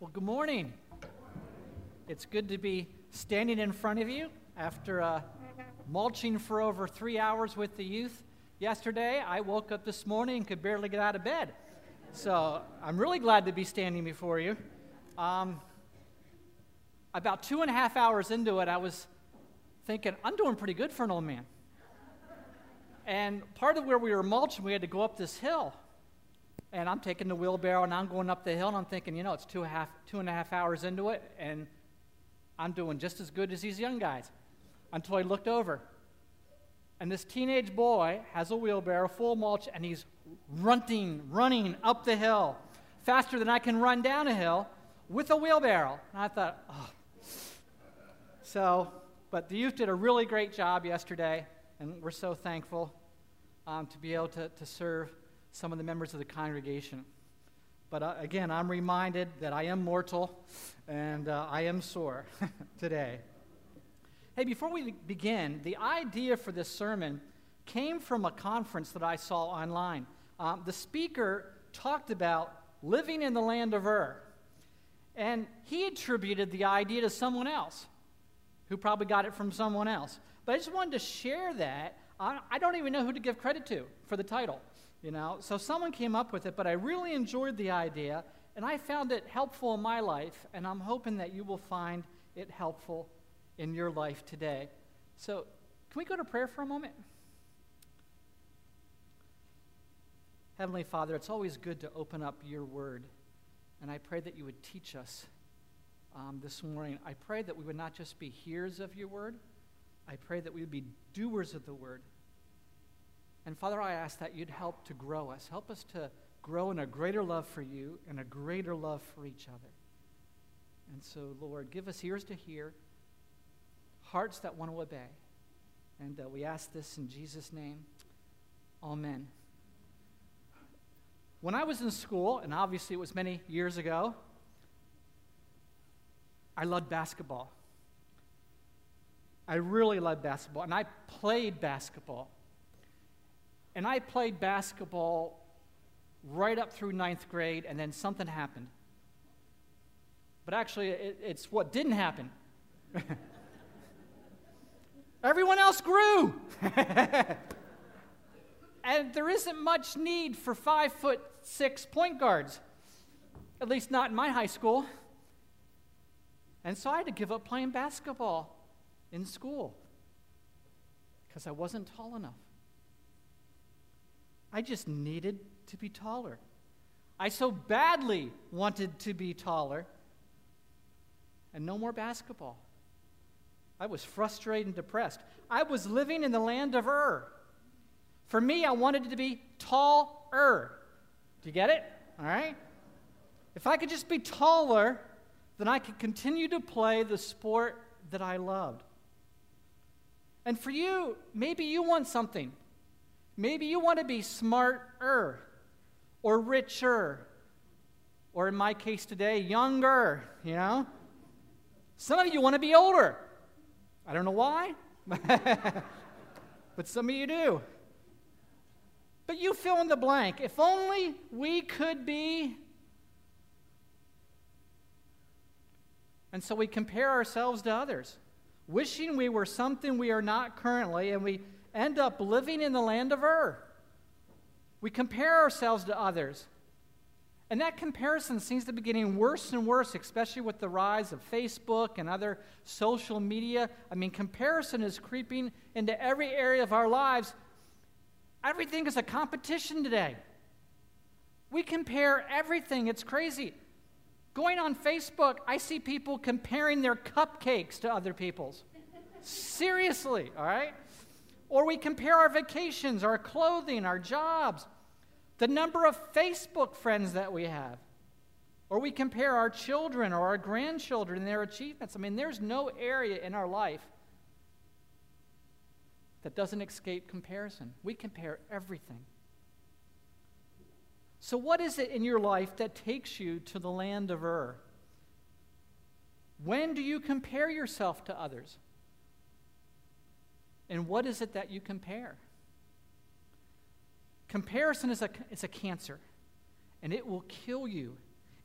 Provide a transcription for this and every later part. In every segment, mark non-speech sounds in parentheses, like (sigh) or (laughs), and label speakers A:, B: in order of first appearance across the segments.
A: Well, good morning. It's good to be standing in front of you after uh, mulching for over three hours with the youth yesterday. I woke up this morning and could barely get out of bed. So I'm really glad to be standing before you. Um, about two and a half hours into it, I was thinking, I'm doing pretty good for an old man. And part of where we were mulching, we had to go up this hill and I'm taking the wheelbarrow and I'm going up the hill and I'm thinking, you know, it's two, and a half, two and a half hours into it and I'm doing just as good as these young guys until I looked over. And this teenage boy has a wheelbarrow full of mulch and he's running, running up the hill faster than I can run down a hill with a wheelbarrow. And I thought, oh. So, but the youth did a really great job yesterday and we're so thankful um, to be able to, to serve some of the members of the congregation. But uh, again, I'm reminded that I am mortal and uh, I am sore (laughs) today. Hey, before we begin, the idea for this sermon came from a conference that I saw online. Um, the speaker talked about living in the land of Ur, and he attributed the idea to someone else who probably got it from someone else. But I just wanted to share that. I, I don't even know who to give credit to for the title. You know, so someone came up with it, but I really enjoyed the idea, and I found it helpful in my life, and I'm hoping that you will find it helpful in your life today. So, can we go to prayer for a moment? Heavenly Father, it's always good to open up your word, and I pray that you would teach us um, this morning. I pray that we would not just be hearers of your word, I pray that we would be doers of the word. And Father, I ask that you'd help to grow us. Help us to grow in a greater love for you and a greater love for each other. And so, Lord, give us ears to hear, hearts that want to obey. And uh, we ask this in Jesus' name. Amen. When I was in school, and obviously it was many years ago, I loved basketball. I really loved basketball, and I played basketball. And I played basketball right up through ninth grade, and then something happened. But actually, it, it's what didn't happen. (laughs) Everyone else grew. (laughs) and there isn't much need for five foot six point guards, at least not in my high school. And so I had to give up playing basketball in school because I wasn't tall enough. I just needed to be taller. I so badly wanted to be taller. And no more basketball. I was frustrated and depressed. I was living in the land of Ur. For me, I wanted to be tall taller. Do you get it? All right? If I could just be taller, then I could continue to play the sport that I loved. And for you, maybe you want something. Maybe you want to be smarter or richer, or in my case today, younger, you know? Some of you want to be older. I don't know why, (laughs) but some of you do. But you fill in the blank. If only we could be. And so we compare ourselves to others, wishing we were something we are not currently, and we end up living in the land of Ur. We compare ourselves to others. And that comparison seems to be getting worse and worse, especially with the rise of Facebook and other social media. I mean, comparison is creeping into every area of our lives. Everything is a competition today. We compare everything, it's crazy. Going on Facebook, I see people comparing their cupcakes to other people's. Seriously, all right? Or we compare our vacations, our clothing, our jobs, the number of Facebook friends that we have. Or we compare our children or our grandchildren and their achievements. I mean, there's no area in our life that doesn't escape comparison. We compare everything. So, what is it in your life that takes you to the land of Ur? When do you compare yourself to others? And what is it that you compare? Comparison is a, it's a cancer, and it will kill you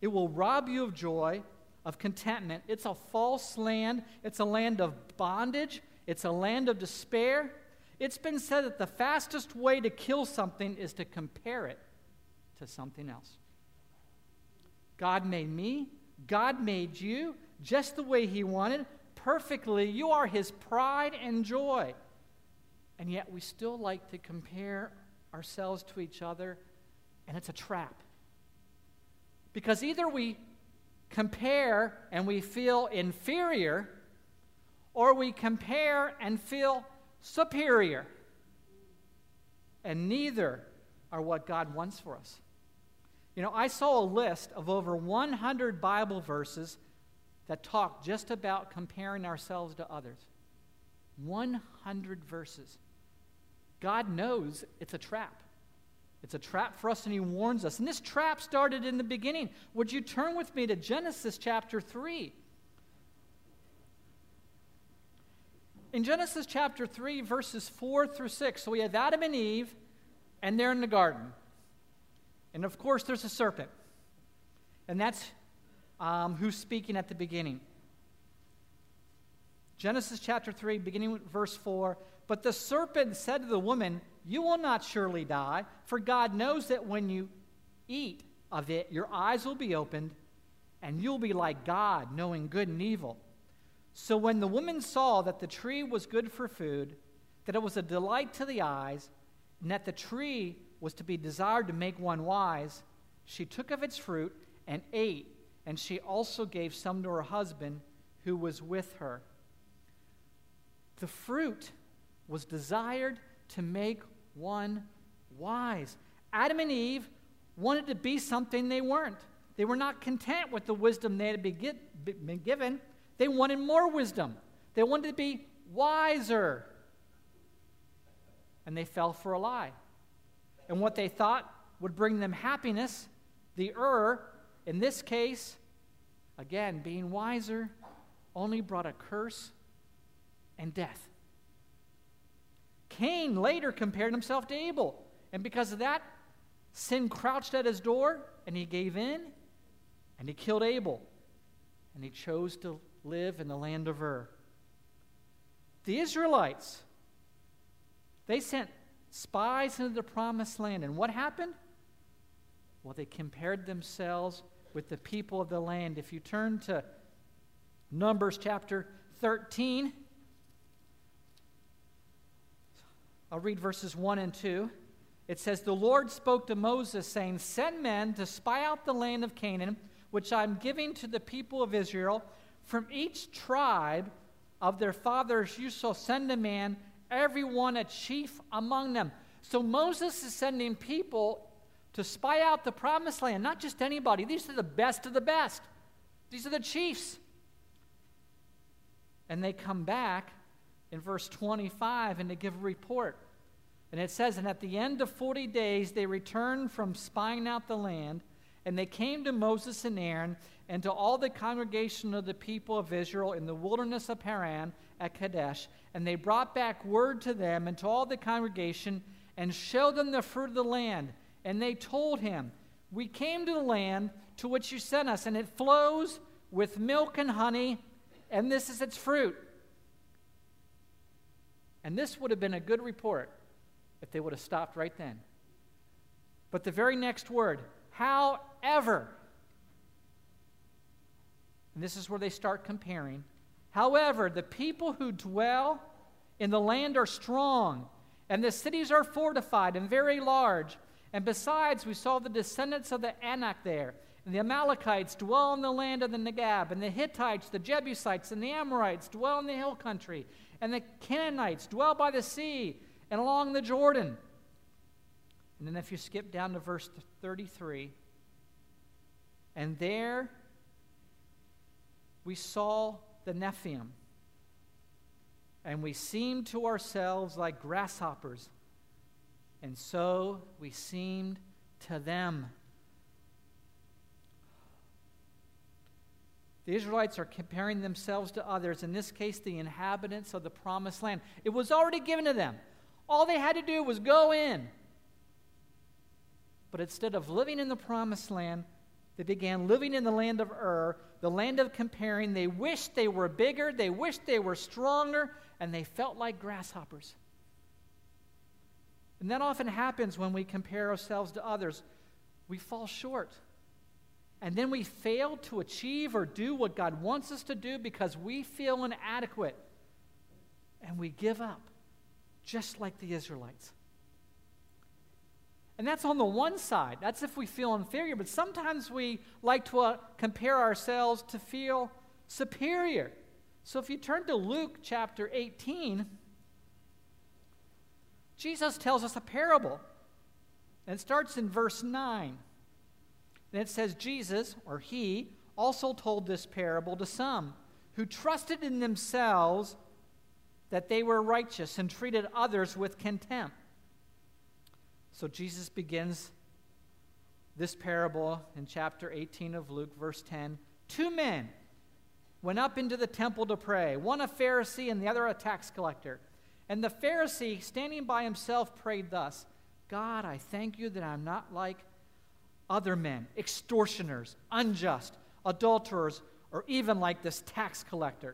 A: It will rob you of joy, of contentment. It's a false land. It's a land of bondage. It's a land of despair. It's been said that the fastest way to kill something is to compare it to something else. God made me, God made you just the way He wanted, perfectly. You are His pride and joy. And yet we still like to compare ourselves to each other, and it's a trap. Because either we compare and we feel inferior, or we compare and feel superior. And neither are what God wants for us. You know, I saw a list of over 100 Bible verses that talk just about comparing ourselves to others. 100 verses. God knows it's a trap. It's a trap for us, and He warns us. And this trap started in the beginning. Would you turn with me to Genesis chapter 3? In Genesis chapter 3, verses 4 through 6, so we have Adam and Eve, and they're in the garden. And of course, there's a serpent. And that's um, who's speaking at the beginning. Genesis chapter 3, beginning with verse 4. But the serpent said to the woman, You will not surely die, for God knows that when you eat of it, your eyes will be opened, and you'll be like God, knowing good and evil. So when the woman saw that the tree was good for food, that it was a delight to the eyes, and that the tree was to be desired to make one wise, she took of its fruit and ate, and she also gave some to her husband who was with her. The fruit was desired to make one wise. Adam and Eve wanted to be something they weren't. They were not content with the wisdom they had been given. They wanted more wisdom. They wanted to be wiser. And they fell for a lie. And what they thought would bring them happiness, the Ur, in this case, again, being wiser, only brought a curse and death. Cain later compared himself to Abel. And because of that, sin crouched at his door and he gave in and he killed Abel. And he chose to live in the land of Ur. The Israelites, they sent spies into the promised land. And what happened? Well, they compared themselves with the people of the land. If you turn to Numbers chapter 13, I'll read verses 1 and 2. It says, The Lord spoke to Moses, saying, Send men to spy out the land of Canaan, which I'm giving to the people of Israel. From each tribe of their fathers you shall send a man, every one a chief among them. So Moses is sending people to spy out the promised land, not just anybody. These are the best of the best, these are the chiefs. And they come back in verse 25 and they give a report. And it says, And at the end of 40 days, they returned from spying out the land, and they came to Moses and Aaron and to all the congregation of the people of Israel in the wilderness of Paran at Kadesh. And they brought back word to them and to all the congregation and showed them the fruit of the land. And they told him, We came to the land to which you sent us, and it flows with milk and honey, and this is its fruit. And this would have been a good report if they would have stopped right then. But the very next word, however, and this is where they start comparing. However, the people who dwell in the land are strong, and the cities are fortified and very large. And besides, we saw the descendants of the Anak there. And the Amalekites dwell in the land of the Negeb, and the Hittites, the Jebusites, and the Amorites dwell in the hill country, and the Canaanites dwell by the sea, and along the Jordan. And then if you skip down to verse 33, and there we saw the Nephilim, and we seemed to ourselves like grasshoppers, and so we seemed to them. The Israelites are comparing themselves to others, in this case, the inhabitants of the promised land. It was already given to them. All they had to do was go in. But instead of living in the promised land, They began living in the land of Ur, the land of comparing. They wished they were bigger, they wished they were stronger, and they felt like grasshoppers. And that often happens when we compare ourselves to others. We fall short. And then we fail to achieve or do what God wants us to do because we feel inadequate. And we give up, just like the Israelites. And that's on the one side. That's if we feel inferior. But sometimes we like to uh, compare ourselves to feel superior. So if you turn to Luke chapter 18, Jesus tells us a parable. And it starts in verse 9. And it says, Jesus, or he, also told this parable to some who trusted in themselves that they were righteous and treated others with contempt. So Jesus begins this parable in chapter 18 of Luke, verse 10. Two men went up into the temple to pray, one a Pharisee and the other a tax collector. And the Pharisee, standing by himself, prayed thus God, I thank you that I'm not like other men, extortioners, unjust, adulterers, or even like this tax collector.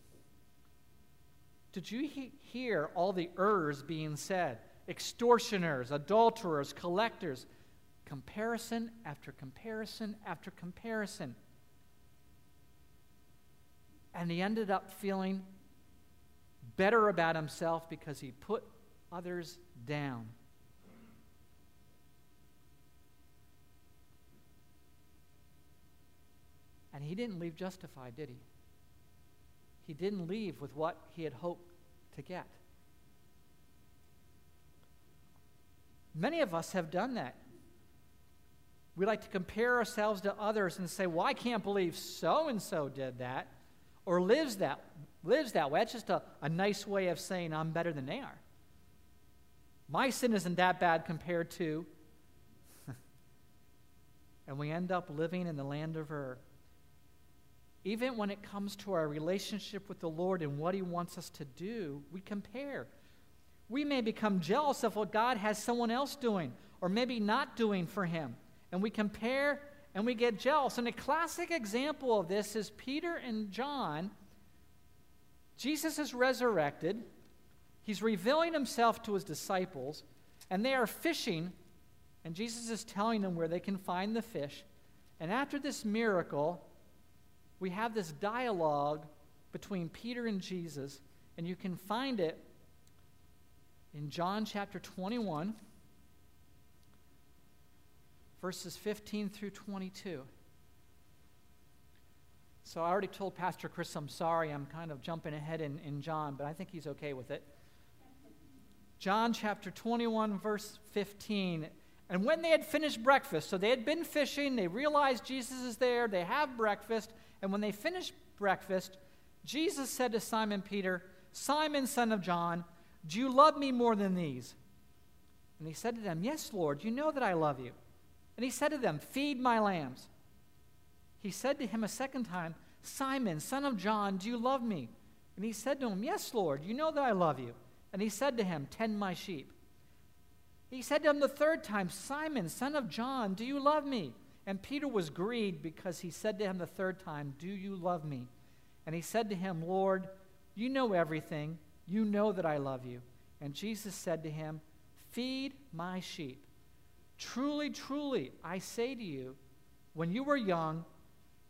A: Did you he- hear all the ers being said? Extortioners, adulterers, collectors comparison after comparison after comparison. And he ended up feeling better about himself because he put others down. And he didn't leave justified, did he? He didn't leave with what he had hoped to get. Many of us have done that. We like to compare ourselves to others and say, Well, I can't believe so and so did that or lives that, lives that way. That's just a, a nice way of saying I'm better than they are. My sin isn't that bad compared to. (laughs) and we end up living in the land of Ur. Even when it comes to our relationship with the Lord and what He wants us to do, we compare. We may become jealous of what God has someone else doing or maybe not doing for Him and we compare and we get jealous. And a classic example of this is Peter and John. Jesus is resurrected, he's revealing himself to his disciples, and they are fishing, and Jesus is telling them where they can find the fish. And after this miracle, we have this dialogue between Peter and Jesus, and you can find it in John chapter 21 verses 15 through 22. So I already told Pastor Chris I'm sorry. I'm kind of jumping ahead in, in John, but I think he's okay with it. John chapter 21, verse 15. And when they had finished breakfast, so they had been fishing, they realized Jesus is there, they have breakfast, and when they finished breakfast, Jesus said to Simon Peter, Simon, son of John, do you love me more than these? And he said to them, Yes, Lord, you know that I love you. And he said to them, Feed my lambs. He said to him a second time, Simon, son of John, do you love me? And he said to him, Yes, Lord, you know that I love you. And he said to him, Tend my sheep. He said to him the third time, Simon, son of John, do you love me? And Peter was grieved because he said to him the third time, Do you love me? And he said to him, Lord, you know everything. You know that I love you. And Jesus said to him, Feed my sheep. Truly, truly, I say to you, when you were young,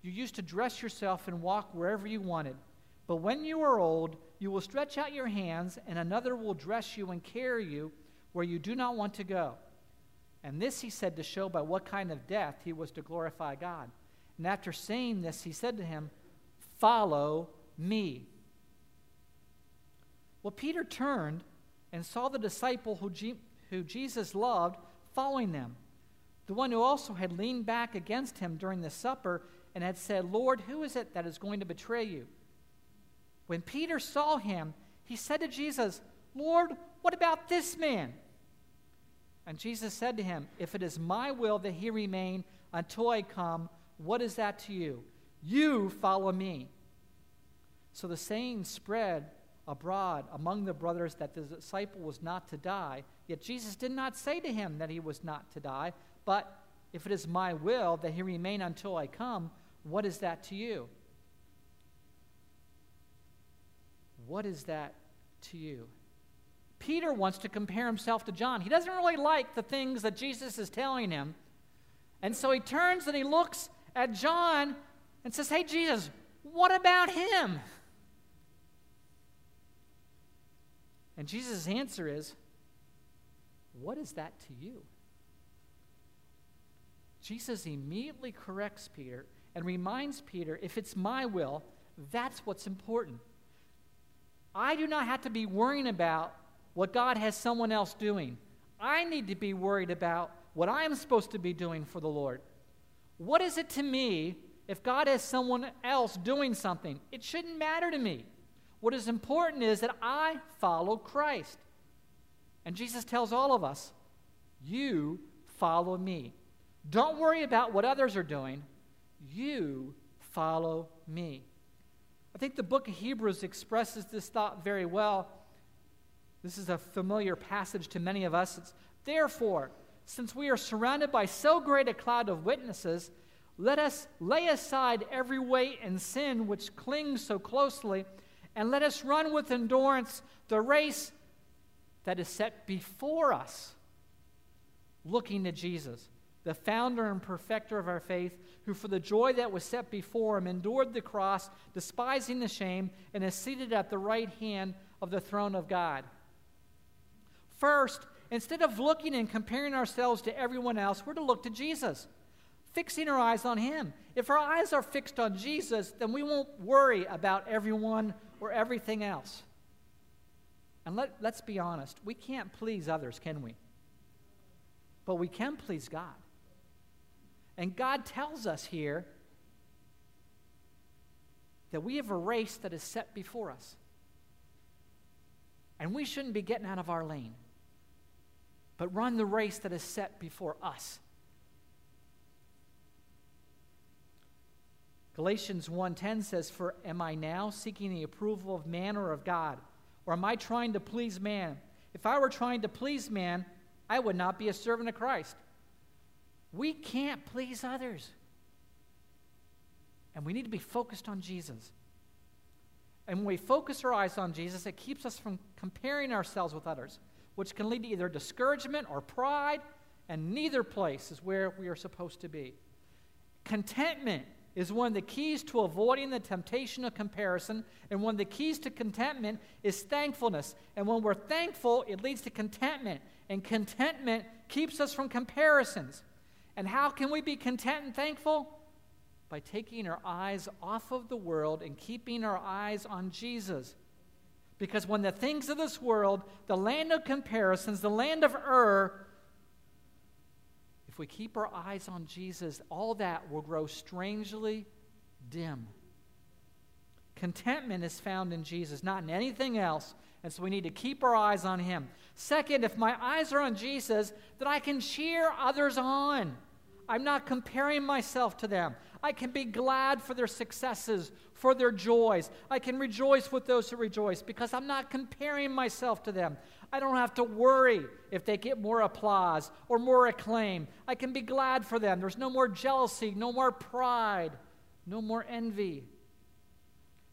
A: you used to dress yourself and walk wherever you wanted. But when you are old, you will stretch out your hands, and another will dress you and carry you where you do not want to go. And this he said to show by what kind of death he was to glorify God. And after saying this, he said to him, Follow me. Well, Peter turned and saw the disciple who, who Jesus loved following them. The one who also had leaned back against him during the supper and had said, Lord, who is it that is going to betray you? When Peter saw him, he said to Jesus, Lord, what about this man? And Jesus said to him, If it is my will that he remain until I come, what is that to you? You follow me. So the saying spread abroad among the brothers that the disciple was not to die. Yet Jesus did not say to him that he was not to die, but if it is my will that he remain until I come, what is that to you? What is that to you? Peter wants to compare himself to John. He doesn't really like the things that Jesus is telling him. And so he turns and he looks at John and says, Hey, Jesus, what about him? And Jesus' answer is, What is that to you? Jesus immediately corrects Peter and reminds Peter if it's my will, that's what's important. I do not have to be worrying about what God has someone else doing. I need to be worried about what I am supposed to be doing for the Lord. What is it to me if God has someone else doing something? It shouldn't matter to me. What is important is that I follow Christ. And Jesus tells all of us, You follow me. Don't worry about what others are doing. You follow me. I think the book of Hebrews expresses this thought very well. This is a familiar passage to many of us. It's, Therefore, since we are surrounded by so great a cloud of witnesses, let us lay aside every weight and sin which clings so closely and let us run with endurance the race that is set before us, looking to Jesus, the founder and perfecter of our faith, who for the joy that was set before him endured the cross, despising the shame, and is seated at the right hand of the throne of God. First, instead of looking and comparing ourselves to everyone else, we're to look to Jesus fixing our eyes on Him. If our eyes are fixed on Jesus, then we won't worry about everyone or everything else. And let, let's be honest, we can't please others, can we? But we can please God. And God tells us here that we have a race that is set before us. And we shouldn't be getting out of our lane, but run the race that is set before us. Galatians 1:10 says, "For am I now seeking the approval of man or of God? Or am I trying to please man? If I were trying to please man, I would not be a servant of Christ." We can't please others. And we need to be focused on Jesus. And when we focus our eyes on Jesus, it keeps us from comparing ourselves with others, which can lead to either discouragement or pride, and neither place is where we are supposed to be. Contentment is one of the keys to avoiding the temptation of comparison. And one of the keys to contentment is thankfulness. And when we're thankful, it leads to contentment. And contentment keeps us from comparisons. And how can we be content and thankful? By taking our eyes off of the world and keeping our eyes on Jesus. Because when the things of this world, the land of comparisons, the land of error, if we keep our eyes on Jesus, all that will grow strangely dim. Contentment is found in Jesus, not in anything else. And so we need to keep our eyes on Him. Second, if my eyes are on Jesus, then I can cheer others on. I'm not comparing myself to them. I can be glad for their successes, for their joys. I can rejoice with those who rejoice because I'm not comparing myself to them. I don't have to worry if they get more applause or more acclaim. I can be glad for them. There's no more jealousy, no more pride, no more envy.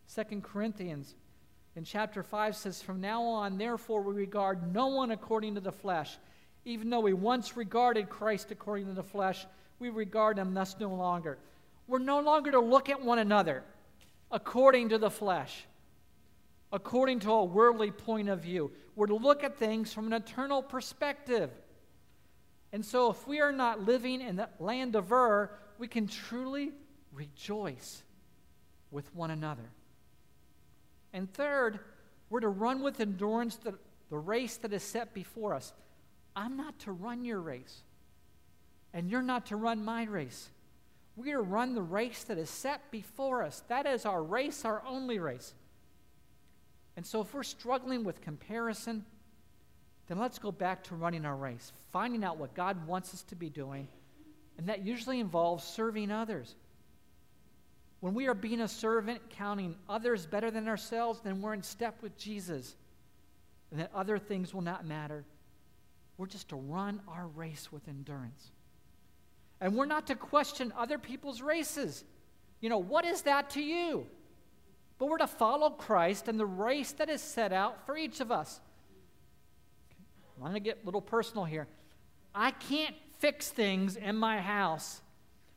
A: Second Corinthians in chapter 5 says, From now on, therefore, we regard no one according to the flesh. Even though we once regarded Christ according to the flesh, we regard them thus no longer. We're no longer to look at one another according to the flesh according to a worldly point of view. We're to look at things from an eternal perspective. And so, if we are not living in the land of Ur, we can truly rejoice with one another. And third, we're to run with endurance the, the race that is set before us. I'm not to run your race, and you're not to run my race. We are to run the race that is set before us. That is our race, our only race. And so, if we're struggling with comparison, then let's go back to running our race, finding out what God wants us to be doing. And that usually involves serving others. When we are being a servant, counting others better than ourselves, then we're in step with Jesus. And that other things will not matter. We're just to run our race with endurance. And we're not to question other people's races. You know, what is that to you? But we're to follow Christ and the race that is set out for each of us. Okay. I'm going to get a little personal here. I can't fix things in my house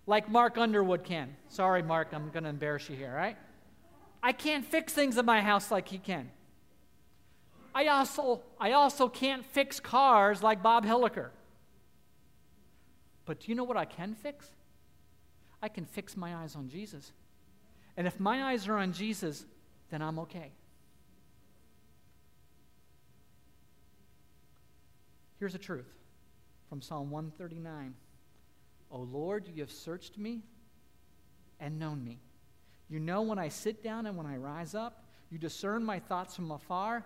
A: like Mark Underwood can. Sorry, Mark, I'm going to embarrass you here, right? I can't fix things in my house like he can. I also, I also can't fix cars like Bob Hilliker. But do you know what I can fix? I can fix my eyes on Jesus. And if my eyes are on Jesus, then I'm okay. Here's the truth from Psalm 139 O Lord, you have searched me and known me. You know when I sit down and when I rise up. You discern my thoughts from afar.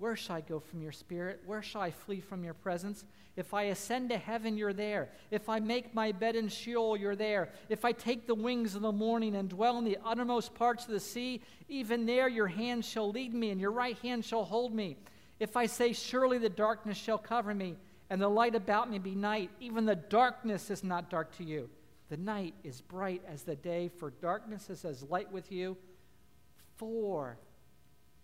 A: Where shall I go from your spirit? Where shall I flee from your presence? If I ascend to heaven, you're there. If I make my bed in Sheol, you're there. If I take the wings of the morning and dwell in the uttermost parts of the sea, even there your hand shall lead me, and your right hand shall hold me. If I say, Surely the darkness shall cover me, and the light about me be night, even the darkness is not dark to you. The night is bright as the day, for darkness is as light with you. For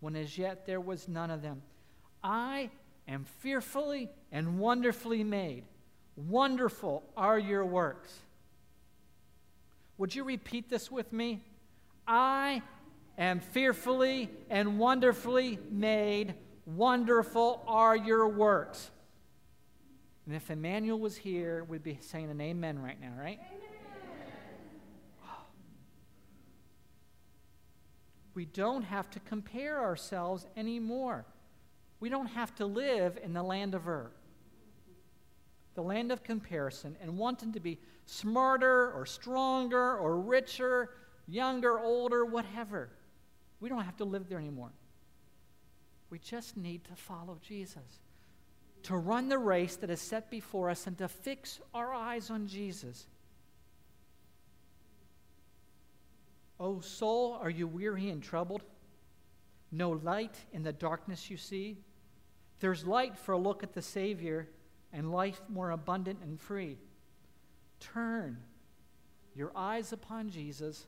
A: when as yet there was none of them. I am fearfully and wonderfully made. Wonderful are your works. Would you repeat this with me? I am fearfully and wonderfully made. Wonderful are your works. And if Emmanuel was here, we'd be saying an amen right now, right? We don't have to compare ourselves anymore. We don't have to live in the land of Ur, the land of comparison, and wanting to be smarter or stronger or richer, younger, older, whatever. We don't have to live there anymore. We just need to follow Jesus, to run the race that is set before us, and to fix our eyes on Jesus. O oh, soul, are you weary and troubled? No light in the darkness you see? There's light for a look at the Savior and life more abundant and free. Turn your eyes upon Jesus,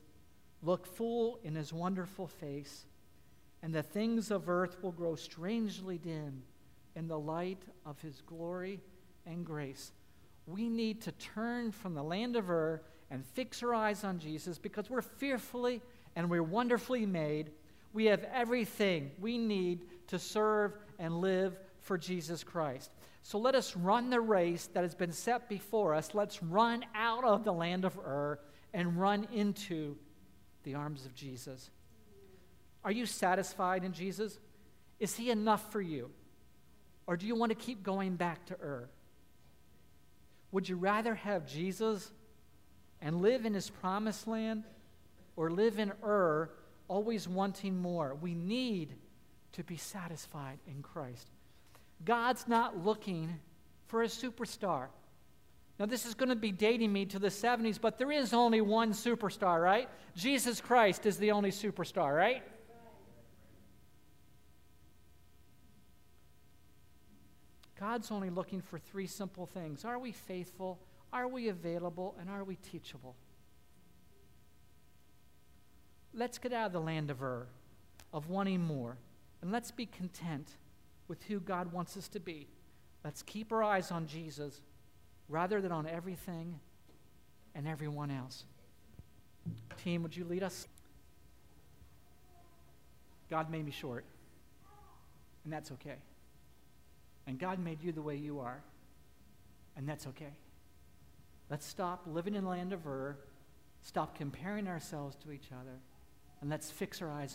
A: look full in his wonderful face, and the things of earth will grow strangely dim in the light of his glory and grace. We need to turn from the land of Ur and fix our eyes on Jesus because we're fearfully and we're wonderfully made. We have everything we need to serve and live for Jesus Christ. So let us run the race that has been set before us. Let's run out of the land of Ur and run into the arms of Jesus. Are you satisfied in Jesus? Is he enough for you? Or do you want to keep going back to Ur? Would you rather have Jesus and live in his promised land or live in Ur, always wanting more. We need to be satisfied in Christ. God's not looking for a superstar. Now, this is going to be dating me to the 70s, but there is only one superstar, right? Jesus Christ is the only superstar, right? God's only looking for three simple things Are we faithful? Are we available and are we teachable? Let's get out of the land of Ur, of wanting more, and let's be content with who God wants us to be. Let's keep our eyes on Jesus rather than on everything and everyone else. Team, would you lead us? God made me short, and that's okay. And God made you the way you are, and that's okay. Let's stop living in land of Ur, stop comparing ourselves to each other, and let's fix our eyes